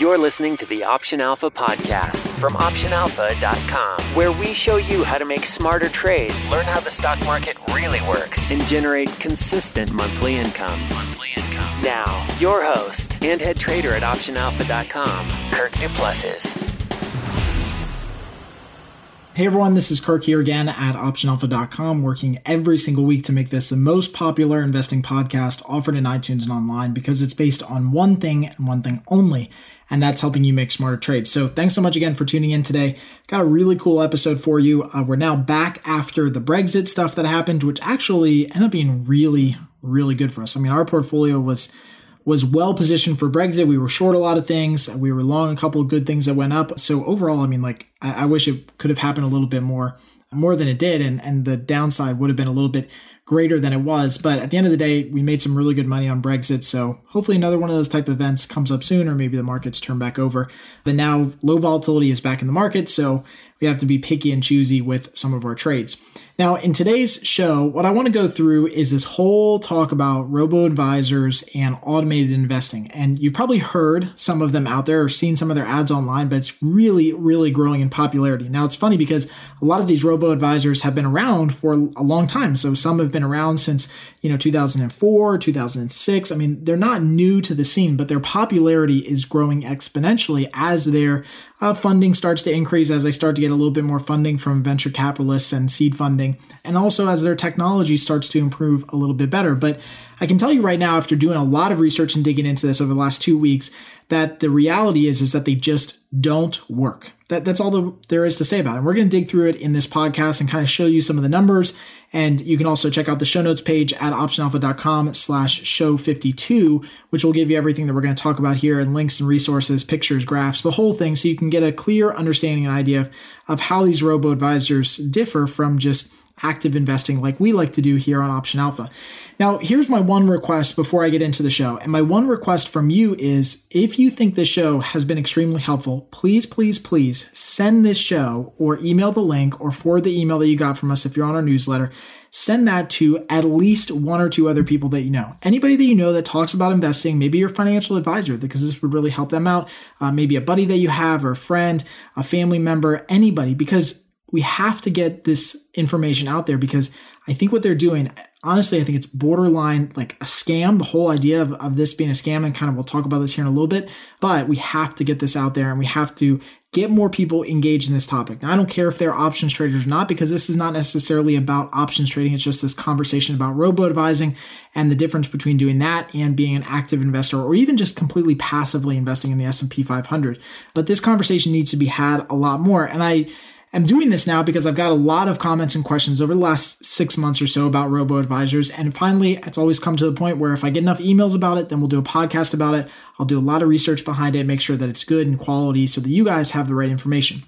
You're listening to the Option Alpha podcast from OptionAlpha.com, where we show you how to make smarter trades, learn how the stock market really works, and generate consistent monthly income. Monthly income. Now, your host and head trader at OptionAlpha.com, Kirk Du Plessis. Hey everyone, this is Kirk here again at OptionAlpha.com, working every single week to make this the most popular investing podcast offered in iTunes and online because it's based on one thing and one thing only, and that's helping you make smarter trades. So thanks so much again for tuning in today. Got a really cool episode for you. Uh, we're now back after the Brexit stuff that happened, which actually ended up being really, really good for us. I mean, our portfolio was was well positioned for Brexit. We were short a lot of things. We were long a couple of good things that went up. So overall, I mean, like I, I wish it could have happened a little bit more, more than it did, and and the downside would have been a little bit greater than it was. But at the end of the day, we made some really good money on Brexit. So hopefully another one of those type of events comes up soon, or maybe the markets turn back over. But now low volatility is back in the market, so we have to be picky and choosy with some of our trades. Now, in today's show, what I want to go through is this whole talk about robo advisors and automated investing. And you've probably heard some of them out there or seen some of their ads online, but it's really, really growing in popularity. Now, it's funny because a lot of these robo advisors have been around for a long time. So some have been around since, you know, 2004, 2006. I mean, they're not new to the scene, but their popularity is growing exponentially as their uh, funding starts to increase, as they start to get a little bit more funding from venture capitalists and seed funding and also as their technology starts to improve a little bit better. But I can tell you right now, after doing a lot of research and digging into this over the last two weeks, that the reality is is that they just don't work. That, that's all the, there is to say about it. And we're going to dig through it in this podcast and kind of show you some of the numbers. And you can also check out the show notes page at optionalpha.com slash show 52, which will give you everything that we're going to talk about here and links and resources, pictures, graphs, the whole thing. So you can get a clear understanding and idea of, of how these robo advisors differ from just active investing like we like to do here on Option Alpha. Now, here's my one request before I get into the show. And my one request from you is if you think this show has been extremely helpful, please, please, please send this show or email the link or forward the email that you got from us if you're on our newsletter. Send that to at least one or two other people that you know. Anybody that you know that talks about investing, maybe your financial advisor, because this would really help them out. Uh, maybe a buddy that you have or a friend, a family member, anybody, because we have to get this information out there because I think what they're doing, honestly, I think it's borderline like a scam. The whole idea of, of this being a scam, and kind of we'll talk about this here in a little bit, but we have to get this out there and we have to get more people engaged in this topic. Now, I don't care if they're options traders or not, because this is not necessarily about options trading. It's just this conversation about robo advising and the difference between doing that and being an active investor or even just completely passively investing in the S&P 500. But this conversation needs to be had a lot more. And I, I'm doing this now because I've got a lot of comments and questions over the last six months or so about robo advisors. And finally, it's always come to the point where if I get enough emails about it, then we'll do a podcast about it. I'll do a lot of research behind it, make sure that it's good and quality so that you guys have the right information.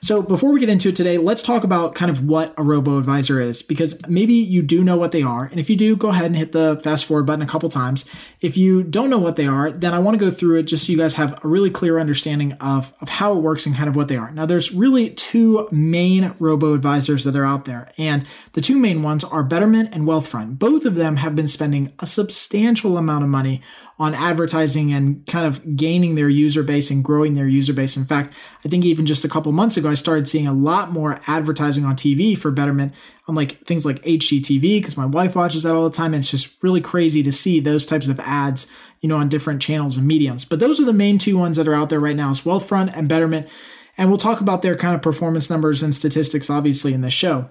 So before we get into it today, let's talk about kind of what a robo advisor is, because maybe you do know what they are. And if you do, go ahead and hit the fast forward button a couple times. If you don't know what they are, then I want to go through it just so you guys have a really clear understanding of, of how it works and kind of what they are. Now, there's really two main robo advisors that are out there. And the two main ones are Betterment and Wealthfront. Both of them have been spending a substantial amount of money on advertising and kind of gaining their user base and growing their user base. In fact, I think even just a couple months ago, I started seeing a lot more advertising on TV for Betterment on like things like HGTV because my wife watches that all the time. And it's just really crazy to see those types of ads, you know, on different channels and mediums. But those are the main two ones that are out there right now is Wealthfront and Betterment. And we'll talk about their kind of performance numbers and statistics, obviously, in this show.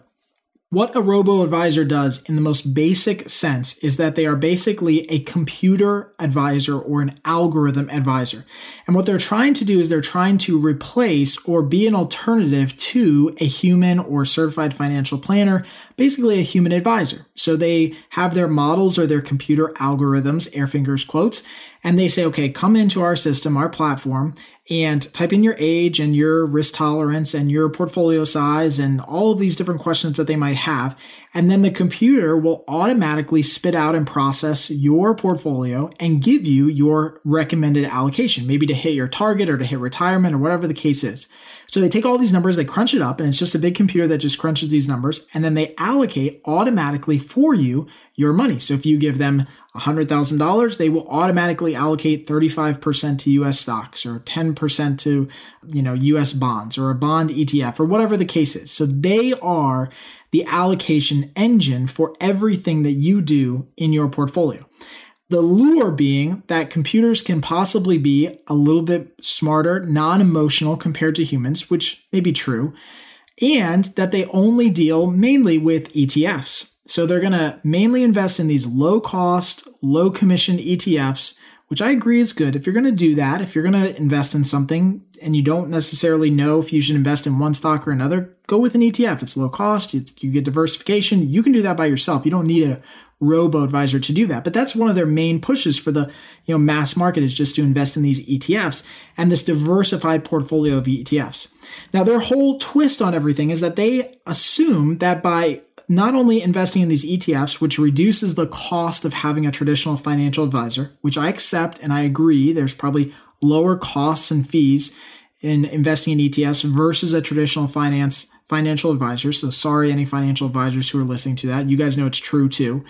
What a robo advisor does in the most basic sense is that they are basically a computer advisor or an algorithm advisor. And what they're trying to do is they're trying to replace or be an alternative to a human or certified financial planner, basically a human advisor. So they have their models or their computer algorithms, air fingers quotes, and they say, okay, come into our system, our platform, and type in your age and your risk tolerance and your portfolio size and all of these different questions that they might have. And then the computer will automatically spit out and process your portfolio and give you your recommended allocation, maybe to hit your target or to hit retirement or whatever the case is. So they take all these numbers, they crunch it up, and it's just a big computer that just crunches these numbers, and then they allocate automatically for you your money. So if you give them $100,000, they will automatically allocate 35% to US stocks or 10% to, you know, US bonds or a bond ETF or whatever the case is. So they are the allocation engine for everything that you do in your portfolio. The lure being that computers can possibly be a little bit smarter, non emotional compared to humans, which may be true, and that they only deal mainly with ETFs. So they're going to mainly invest in these low cost, low commission ETFs, which I agree is good. If you're going to do that, if you're going to invest in something and you don't necessarily know if you should invest in one stock or another, go with an ETF. It's low cost, it's, you get diversification. You can do that by yourself. You don't need a robo advisor to do that. But that's one of their main pushes for the you know mass market is just to invest in these ETFs and this diversified portfolio of ETFs. Now their whole twist on everything is that they assume that by not only investing in these ETFs, which reduces the cost of having a traditional financial advisor, which I accept and I agree, there's probably lower costs and fees in investing in ETFs versus a traditional finance financial advisors. So sorry, any financial advisors who are listening to that. You guys know it's true too.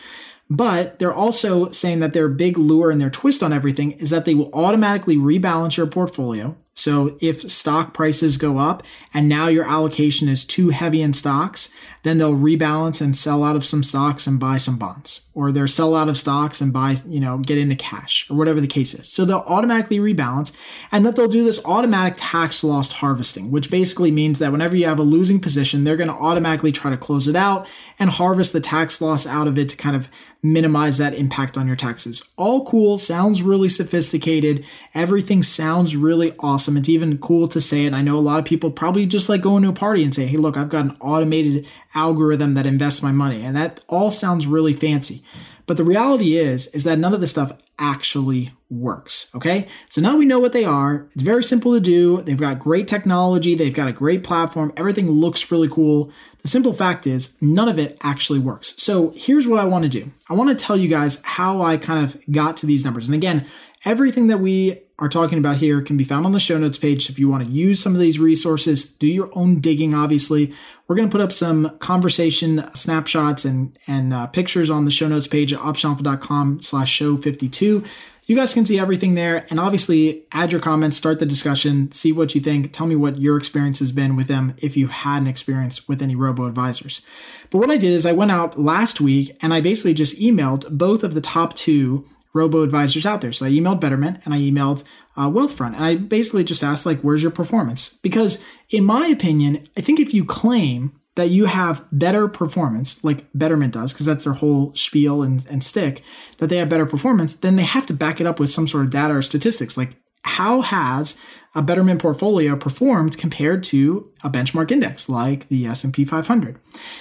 But they're also saying that their big lure and their twist on everything is that they will automatically rebalance your portfolio. So if stock prices go up and now your allocation is too heavy in stocks, then they'll rebalance and sell out of some stocks and buy some bonds or they'll sell out of stocks and buy, you know, get into cash or whatever the case is. So they'll automatically rebalance and that they'll do this automatic tax loss harvesting, which basically means that whenever you have a losing position, they're going to automatically try to close it out and harvest the tax loss out of it to kind of minimize that impact on your taxes. All cool, sounds really sophisticated. Everything sounds really awesome. It's even cool to say it. I know a lot of people probably just like going to a party and say, hey, look, I've got an automated algorithm that invests my money. And that all sounds really fancy. But the reality is, is that none of this stuff actually works. Okay. So now we know what they are. It's very simple to do. They've got great technology. They've got a great platform. Everything looks really cool. The simple fact is, none of it actually works. So here's what I want to do I want to tell you guys how I kind of got to these numbers. And again, everything that we are talking about here can be found on the show notes page. If you want to use some of these resources, do your own digging, obviously. We're going to put up some conversation snapshots and, and uh, pictures on the show notes page at optionalpha.com slash show 52. You guys can see everything there and obviously add your comments, start the discussion, see what you think. Tell me what your experience has been with them if you've had an experience with any robo advisors. But what I did is I went out last week and I basically just emailed both of the top two robo advisors out there. So I emailed Betterment and I emailed uh, Wealthfront, and I basically just asked like, "Where's your performance?" Because in my opinion, I think if you claim that you have better performance, like Betterment does, because that's their whole spiel and, and stick, that they have better performance, then they have to back it up with some sort of data or statistics. Like, how has a Betterment portfolio performed compared to a benchmark index like the S&P 500?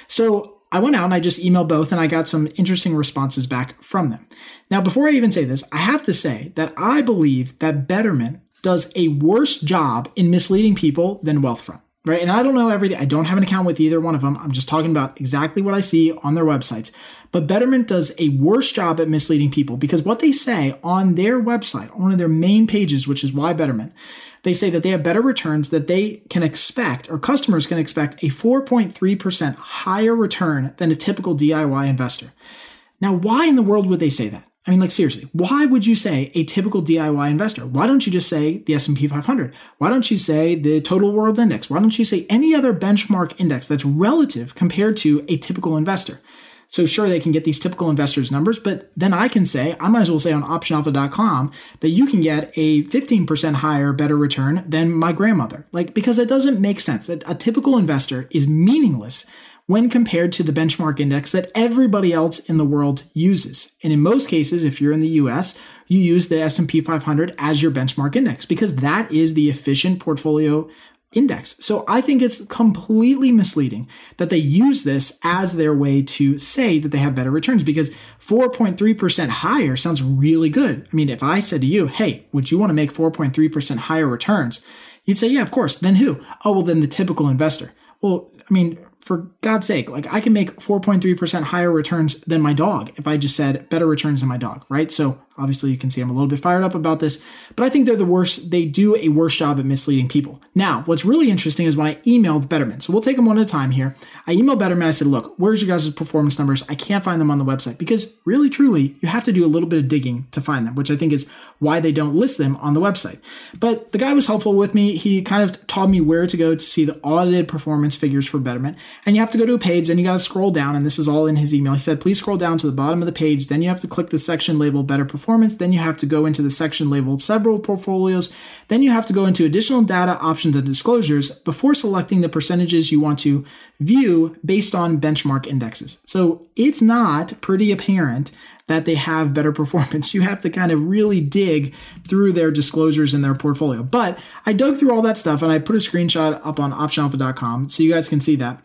So I went out and I just emailed both and I got some interesting responses back from them. Now, before I even say this, I have to say that I believe that Betterment does a worse job in misleading people than Wealthfront, right? And I don't know everything. I don't have an account with either one of them. I'm just talking about exactly what I see on their websites. But Betterment does a worse job at misleading people because what they say on their website, on one of their main pages, which is why Betterment, they say that they have better returns that they can expect or customers can expect a 4.3% higher return than a typical DIY investor. Now, why in the world would they say that? I mean, like seriously, why would you say a typical DIY investor? Why don't you just say the S&P 500? Why don't you say the total world index? Why don't you say any other benchmark index that's relative compared to a typical investor? So sure, they can get these typical investors numbers, but then I can say, I might as well say on optionalpha.com that you can get a 15% higher, better return than my grandmother. Like, because it doesn't make sense that a typical investor is meaningless when compared to the benchmark index that everybody else in the world uses. And in most cases, if you're in the US, you use the S&P 500 as your benchmark index because that is the efficient portfolio index. So I think it's completely misleading that they use this as their way to say that they have better returns because 4.3% higher sounds really good. I mean, if I said to you, hey, would you want to make 4.3% higher returns? You'd say, yeah, of course. Then who? Oh, well, then the typical investor. Well, I mean, for God's sake, like I can make 4.3% higher returns than my dog if I just said better returns than my dog, right? So Obviously, you can see I'm a little bit fired up about this, but I think they're the worst. They do a worse job at misleading people. Now, what's really interesting is when I emailed Betterment. So we'll take them one at a time here. I emailed Betterment. I said, look, where's your guys' performance numbers? I can't find them on the website because really, truly, you have to do a little bit of digging to find them, which I think is why they don't list them on the website. But the guy was helpful with me. He kind of taught me where to go to see the audited performance figures for Betterment. And you have to go to a page, and you got to scroll down. And this is all in his email. He said, please scroll down to the bottom of the page. Then you have to click the section labeled Better Performance. Then you have to go into the section labeled Several Portfolios. Then you have to go into additional data options and disclosures before selecting the percentages you want to view based on benchmark indexes. So it's not pretty apparent that they have better performance. You have to kind of really dig through their disclosures in their portfolio. But I dug through all that stuff and I put a screenshot up on optionalpha.com so you guys can see that.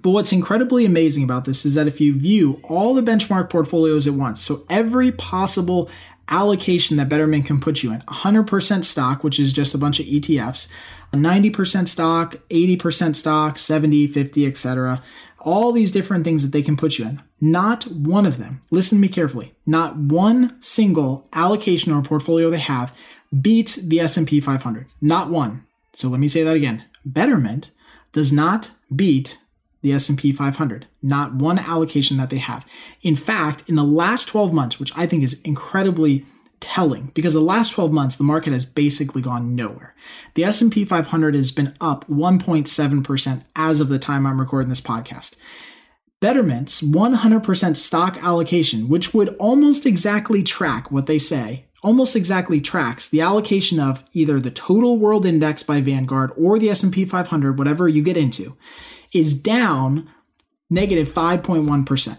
But what's incredibly amazing about this is that if you view all the benchmark portfolios at once, so every possible allocation that Betterment can put you in 100% stock, which is just a bunch of ETFs, 90% stock, 80% stock, 70, 50, etc. All these different things that they can put you in. Not one of them, listen to me carefully, not one single allocation or portfolio they have beats the S&P 500. Not one. So let me say that again. Betterment does not beat the S&P 500. Not one allocation that they have. In fact, in the last 12 months, which I think is incredibly telling because the last 12 months the market has basically gone nowhere. The S&P 500 has been up 1.7% as of the time I'm recording this podcast. Betterment's 100% stock allocation, which would almost exactly track what they say, almost exactly tracks the allocation of either the total world index by Vanguard or the S&P 500, whatever you get into is down negative 5.1.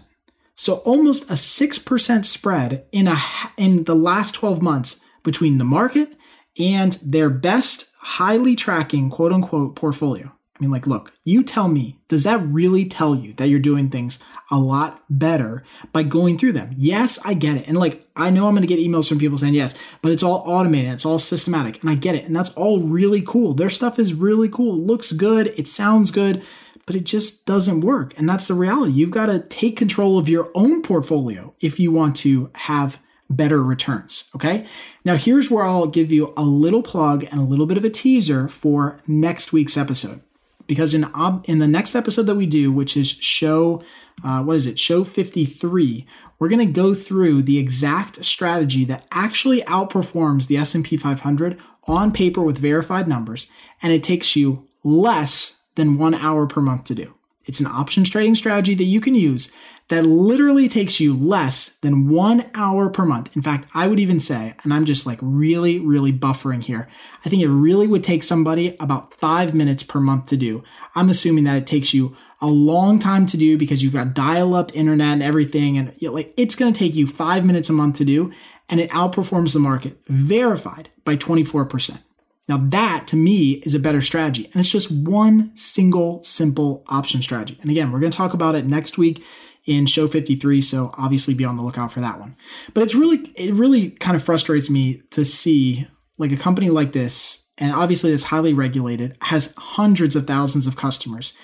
So almost a 6% spread in a in the last 12 months between the market and their best highly tracking quote unquote portfolio. I mean like look, you tell me, does that really tell you that you're doing things a lot better by going through them? Yes, I get it. And like I know I'm going to get emails from people saying yes, but it's all automated, it's all systematic, and I get it. And that's all really cool. Their stuff is really cool. It looks good, it sounds good but it just doesn't work. And that's the reality. You've got to take control of your own portfolio if you want to have better returns. Okay. Now, here's where I'll give you a little plug and a little bit of a teaser for next week's episode. Because in in the next episode that we do, which is show, uh, what is it, show 53, we're going to go through the exact strategy that actually outperforms the S&P 500 on paper with verified numbers, and it takes you less than one hour per month to do. It's an options trading strategy that you can use that literally takes you less than one hour per month. In fact, I would even say, and I'm just like really, really buffering here, I think it really would take somebody about five minutes per month to do. I'm assuming that it takes you a long time to do because you've got dial up internet and everything. And you know, like it's going to take you five minutes a month to do. And it outperforms the market, verified by 24%. Now, that to me is a better strategy. And it's just one single simple option strategy. And again, we're going to talk about it next week in show 53. So obviously be on the lookout for that one. But it's really, it really kind of frustrates me to see like a company like this, and obviously it's highly regulated, has hundreds of thousands of customers.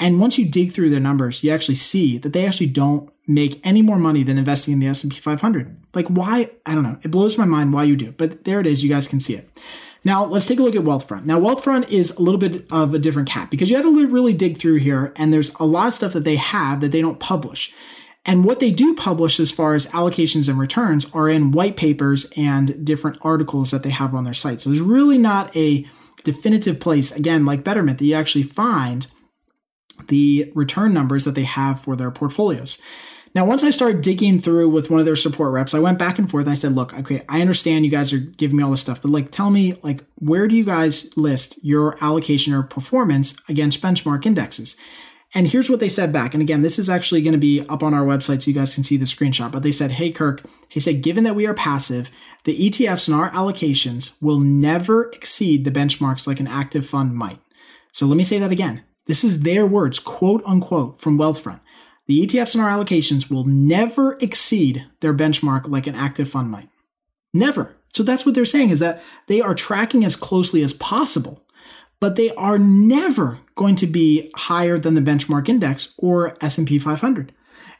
And once you dig through their numbers, you actually see that they actually don't make any more money than investing in the S&P 500. Like why? I don't know. It blows my mind why you do. But there it is. You guys can see it. Now let's take a look at Wealthfront. Now Wealthfront is a little bit of a different cat because you had to really dig through here, and there's a lot of stuff that they have that they don't publish. And what they do publish as far as allocations and returns are in white papers and different articles that they have on their site. So there's really not a definitive place, again, like Betterment, that you actually find the return numbers that they have for their portfolios. Now, once I started digging through with one of their support reps, I went back and forth. And I said, "Look, okay, I understand you guys are giving me all this stuff, but like, tell me, like, where do you guys list your allocation or performance against benchmark indexes?" And here's what they said back. And again, this is actually going to be up on our website so you guys can see the screenshot. But they said, Hey, Kirk, he said, given that we are passive, the ETFs in our allocations will never exceed the benchmarks like an active fund might. So let me say that again. This is their words, quote unquote, from Wealthfront. The ETFs in our allocations will never exceed their benchmark like an active fund might. Never. So that's what they're saying is that they are tracking as closely as possible, but they are never going to be higher than the benchmark index or S&P 500.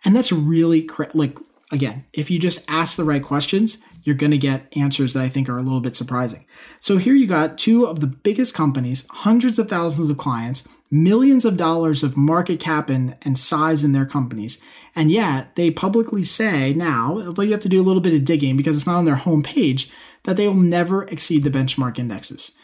And that's really like again, if you just ask the right questions, you're going to get answers that I think are a little bit surprising. So here you got two of the biggest companies, hundreds of thousands of clients, millions of dollars of market cap and, and size in their companies. And yet they publicly say now, although you have to do a little bit of digging because it's not on their homepage, that they will never exceed the benchmark indexes.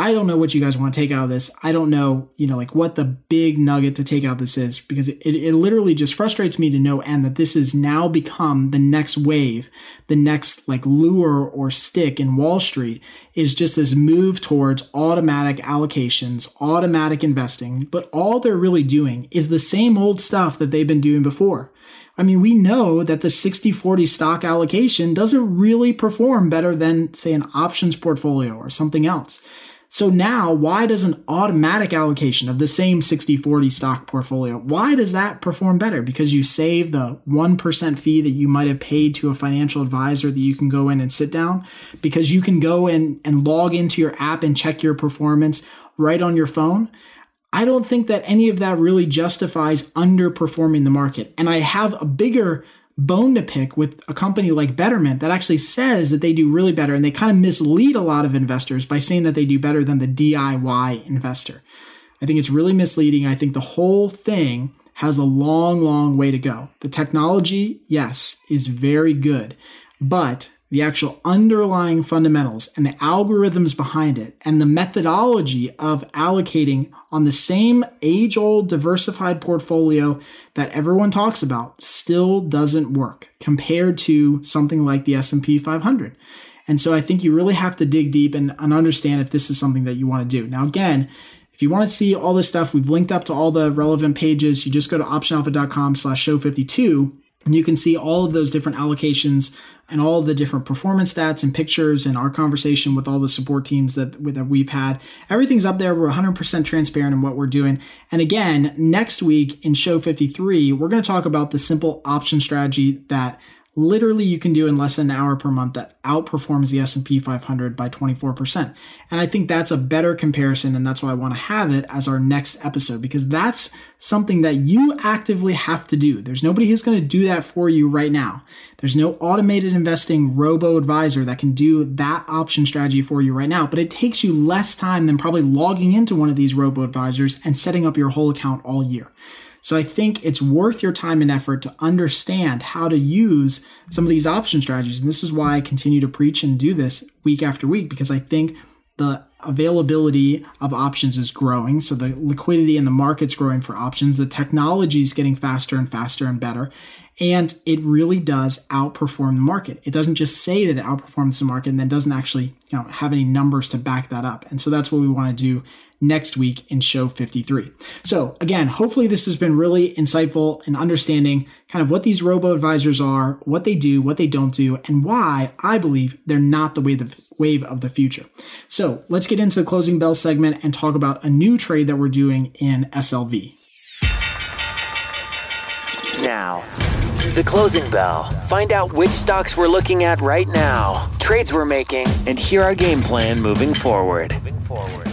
I don't know what you guys want to take out of this. I don't know, you know, like what the big nugget to take out this is because it, it literally just frustrates me to no end that this has now become the next wave, the next like lure or stick in Wall Street is just this move towards automatic allocations, automatic investing. But all they're really doing is the same old stuff that they've been doing before. I mean, we know that the 60 40 stock allocation doesn't really perform better than, say, an options portfolio or something else. So now, why does an automatic allocation of the same 60 40 stock portfolio, why does that perform better? Because you save the 1% fee that you might have paid to a financial advisor that you can go in and sit down? Because you can go in and log into your app and check your performance right on your phone? I don't think that any of that really justifies underperforming the market. And I have a bigger bone to pick with a company like Betterment that actually says that they do really better and they kind of mislead a lot of investors by saying that they do better than the DIY investor. I think it's really misleading. I think the whole thing has a long, long way to go. The technology, yes, is very good, but the actual underlying fundamentals and the algorithms behind it and the methodology of allocating on the same age old diversified portfolio that everyone talks about still doesn't work compared to something like the S&P 500. And so I think you really have to dig deep and, and understand if this is something that you want to do. Now, again, if you want to see all this stuff, we've linked up to all the relevant pages. You just go to optionalpha.com slash show 52 and you can see all of those different allocations and all the different performance stats and pictures and our conversation with all the support teams that, that we've had. Everything's up there. We're 100% transparent in what we're doing. And again, next week in show 53, we're going to talk about the simple option strategy that literally you can do in less than an hour per month that outperforms the S&P 500 by 24%. And I think that's a better comparison and that's why I want to have it as our next episode because that's something that you actively have to do. There's nobody who's going to do that for you right now. There's no automated investing robo advisor that can do that option strategy for you right now, but it takes you less time than probably logging into one of these robo advisors and setting up your whole account all year. So I think it's worth your time and effort to understand how to use some of these option strategies. And this is why I continue to preach and do this week after week because I think the availability of options is growing. So the liquidity in the market's growing for options. The technology is getting faster and faster and better. And it really does outperform the market. It doesn't just say that it outperforms the market and then doesn't actually you know, have any numbers to back that up. And so that's what we want to do next week in show 53. So again, hopefully this has been really insightful in understanding kind of what these robo advisors are, what they do, what they don't do, and why I believe they're not the wave of, wave of the future. So let's get into the closing bell segment and talk about a new trade that we're doing in SLV. Now, the closing bell. Find out which stocks we're looking at right now, trades we're making, and hear our game plan moving forward. Moving forward.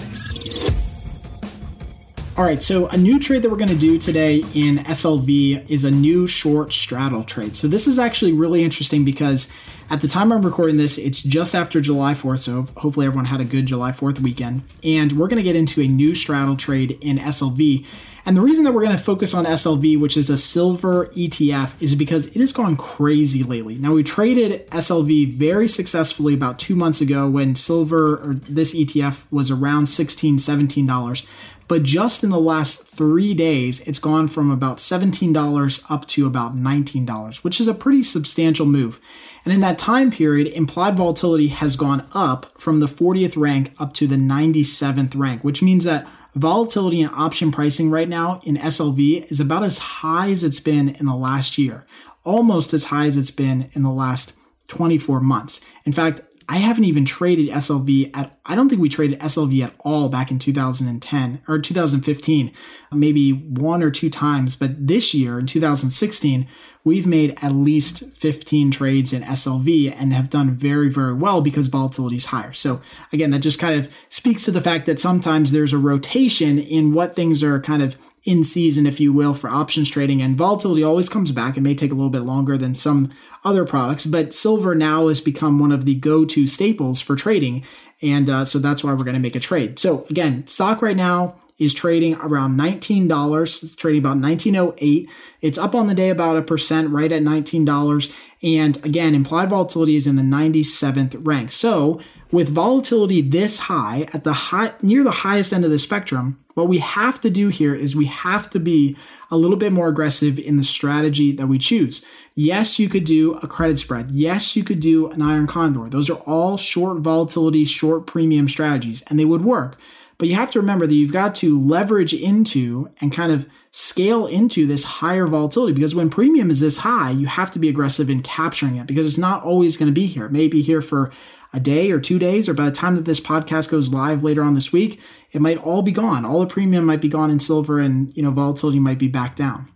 All right, so a new trade that we're going to do today in SLV is a new short straddle trade. So this is actually really interesting because at the time I'm recording this, it's just after July 4th, so hopefully everyone had a good July 4th weekend. And we're going to get into a new straddle trade in SLV. And the reason that we're going to focus on SLV, which is a silver ETF, is because it has gone crazy lately. Now, we traded SLV very successfully about two months ago when silver or this ETF was around $16, $17. But just in the last three days, it's gone from about $17 up to about $19, which is a pretty substantial move. And in that time period, implied volatility has gone up from the 40th rank up to the 97th rank, which means that volatility in option pricing right now in SLV is about as high as it's been in the last year, almost as high as it's been in the last 24 months. In fact, I haven't even traded SLV at, I don't think we traded SLV at all back in 2010 or 2015, maybe one or two times. But this year in 2016, we've made at least 15 trades in SLV and have done very, very well because volatility is higher. So again, that just kind of speaks to the fact that sometimes there's a rotation in what things are kind of in season, if you will, for options trading. And volatility always comes back. It may take a little bit longer than some other products, but silver now has become one of the go to staples for trading. And uh, so that's why we're going to make a trade. So again, stock right now is trading around $19. It's trading about 1908. It's up on the day about a percent, right at $19. And again, implied volatility is in the 97th rank. So with volatility this high at the high near the highest end of the spectrum, what we have to do here is we have to be a little bit more aggressive in the strategy that we choose. Yes, you could do a credit spread. Yes, you could do an iron condor. Those are all short volatility, short premium strategies, and they would work. But you have to remember that you've got to leverage into and kind of scale into this higher volatility because when premium is this high, you have to be aggressive in capturing it because it's not always going to be here. It may be here for a day or two days, or by the time that this podcast goes live later on this week, it might all be gone. All the premium might be gone in silver and you know volatility might be back down.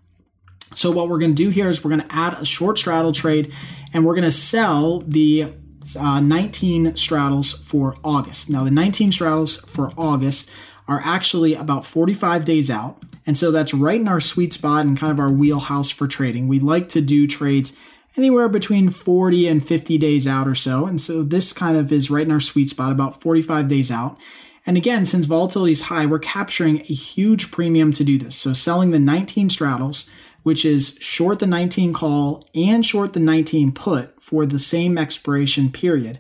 So what we're going to do here is we're going to add a short straddle trade and we're going to sell the uh, 19 straddles for August. Now, the 19 straddles for August are actually about 45 days out. And so that's right in our sweet spot and kind of our wheelhouse for trading. We like to do trades anywhere between 40 and 50 days out or so. And so this kind of is right in our sweet spot, about 45 days out. And again, since volatility is high, we're capturing a huge premium to do this. So selling the 19 straddles, which is short the 19 call and short the 19 put for the same expiration period,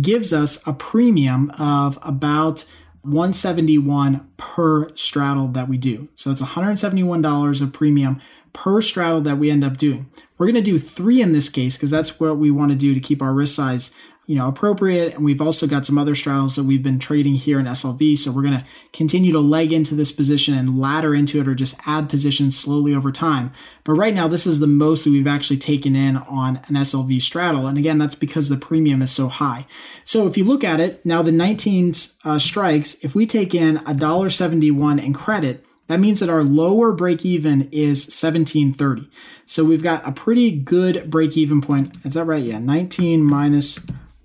gives us a premium of about 171 per straddle that we do. So it's $171 of premium per straddle that we end up doing. We're going to do three in this case because that's what we want to do to keep our risk size you know appropriate and we've also got some other straddles that we've been trading here in slv so we're going to continue to leg into this position and ladder into it or just add positions slowly over time but right now this is the most that we've actually taken in on an slv straddle and again that's because the premium is so high so if you look at it now the 19 uh, strikes if we take in a dollar 71 in credit that means that our lower break even is 1730. So we've got a pretty good break even point. Is that right? Yeah, 19 minus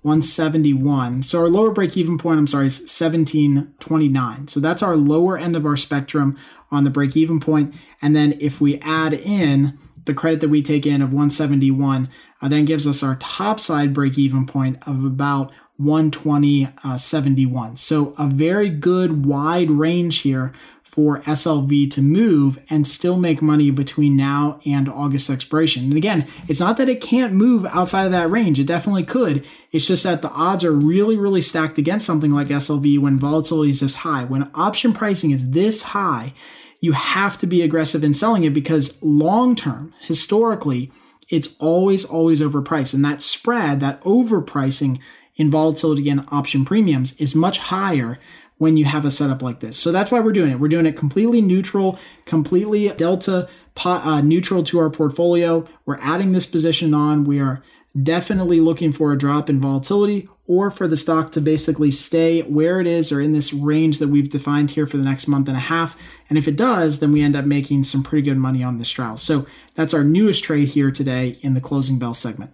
171. So our lower break even point, I'm sorry, is 1729. So that's our lower end of our spectrum on the break even point. And then if we add in the credit that we take in of 171, uh, then gives us our top side break even point of about 120.71. Uh, so a very good wide range here for SLV to move and still make money between now and August expiration. And again, it's not that it can't move outside of that range. It definitely could. It's just that the odds are really, really stacked against something like SLV when volatility is this high. When option pricing is this high, you have to be aggressive in selling it because long term, historically, it's always, always overpriced. And that spread, that overpricing in volatility and option premiums is much higher when you have a setup like this. So that's why we're doing it. We're doing it completely neutral, completely delta uh, neutral to our portfolio. We're adding this position on. We are definitely looking for a drop in volatility or for the stock to basically stay where it is or in this range that we've defined here for the next month and a half. And if it does, then we end up making some pretty good money on this straddle. So that's our newest trade here today in the closing bell segment.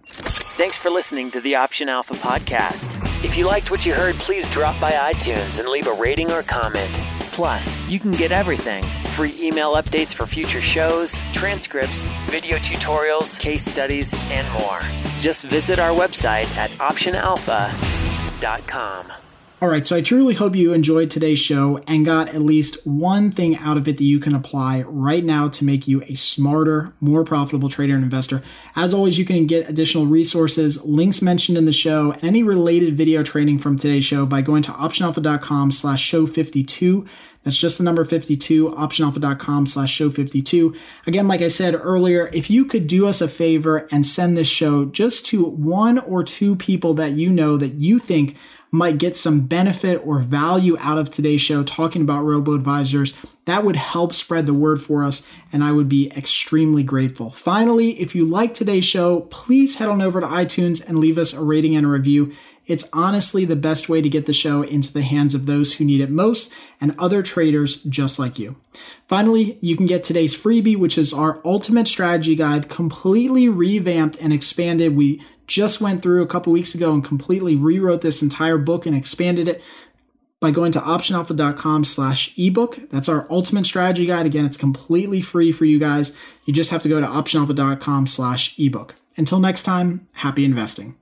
Thanks for listening to the Option Alpha podcast. If you liked what you heard, please drop by iTunes and leave a rating or comment. Plus, you can get everything free email updates for future shows, transcripts, video tutorials, case studies, and more. Just visit our website at optionalpha.com. All right, so I truly hope you enjoyed today's show and got at least one thing out of it that you can apply right now to make you a smarter, more profitable trader and investor. As always, you can get additional resources, links mentioned in the show, and any related video training from today's show by going to optionalpha.com slash show 52. That's just the number 52, optionalpha.com slash show 52. Again, like I said earlier, if you could do us a favor and send this show just to one or two people that you know that you think might get some benefit or value out of today's show talking about robo advisors, that would help spread the word for us, and I would be extremely grateful. Finally, if you like today's show, please head on over to iTunes and leave us a rating and a review. It's honestly the best way to get the show into the hands of those who need it most and other traders just like you. Finally, you can get today's freebie, which is our ultimate strategy guide, completely revamped and expanded. We just went through a couple weeks ago and completely rewrote this entire book and expanded it by going to optionalpha.com slash ebook. That's our ultimate strategy guide. Again, it's completely free for you guys. You just have to go to optionalpha.com slash ebook. Until next time, happy investing.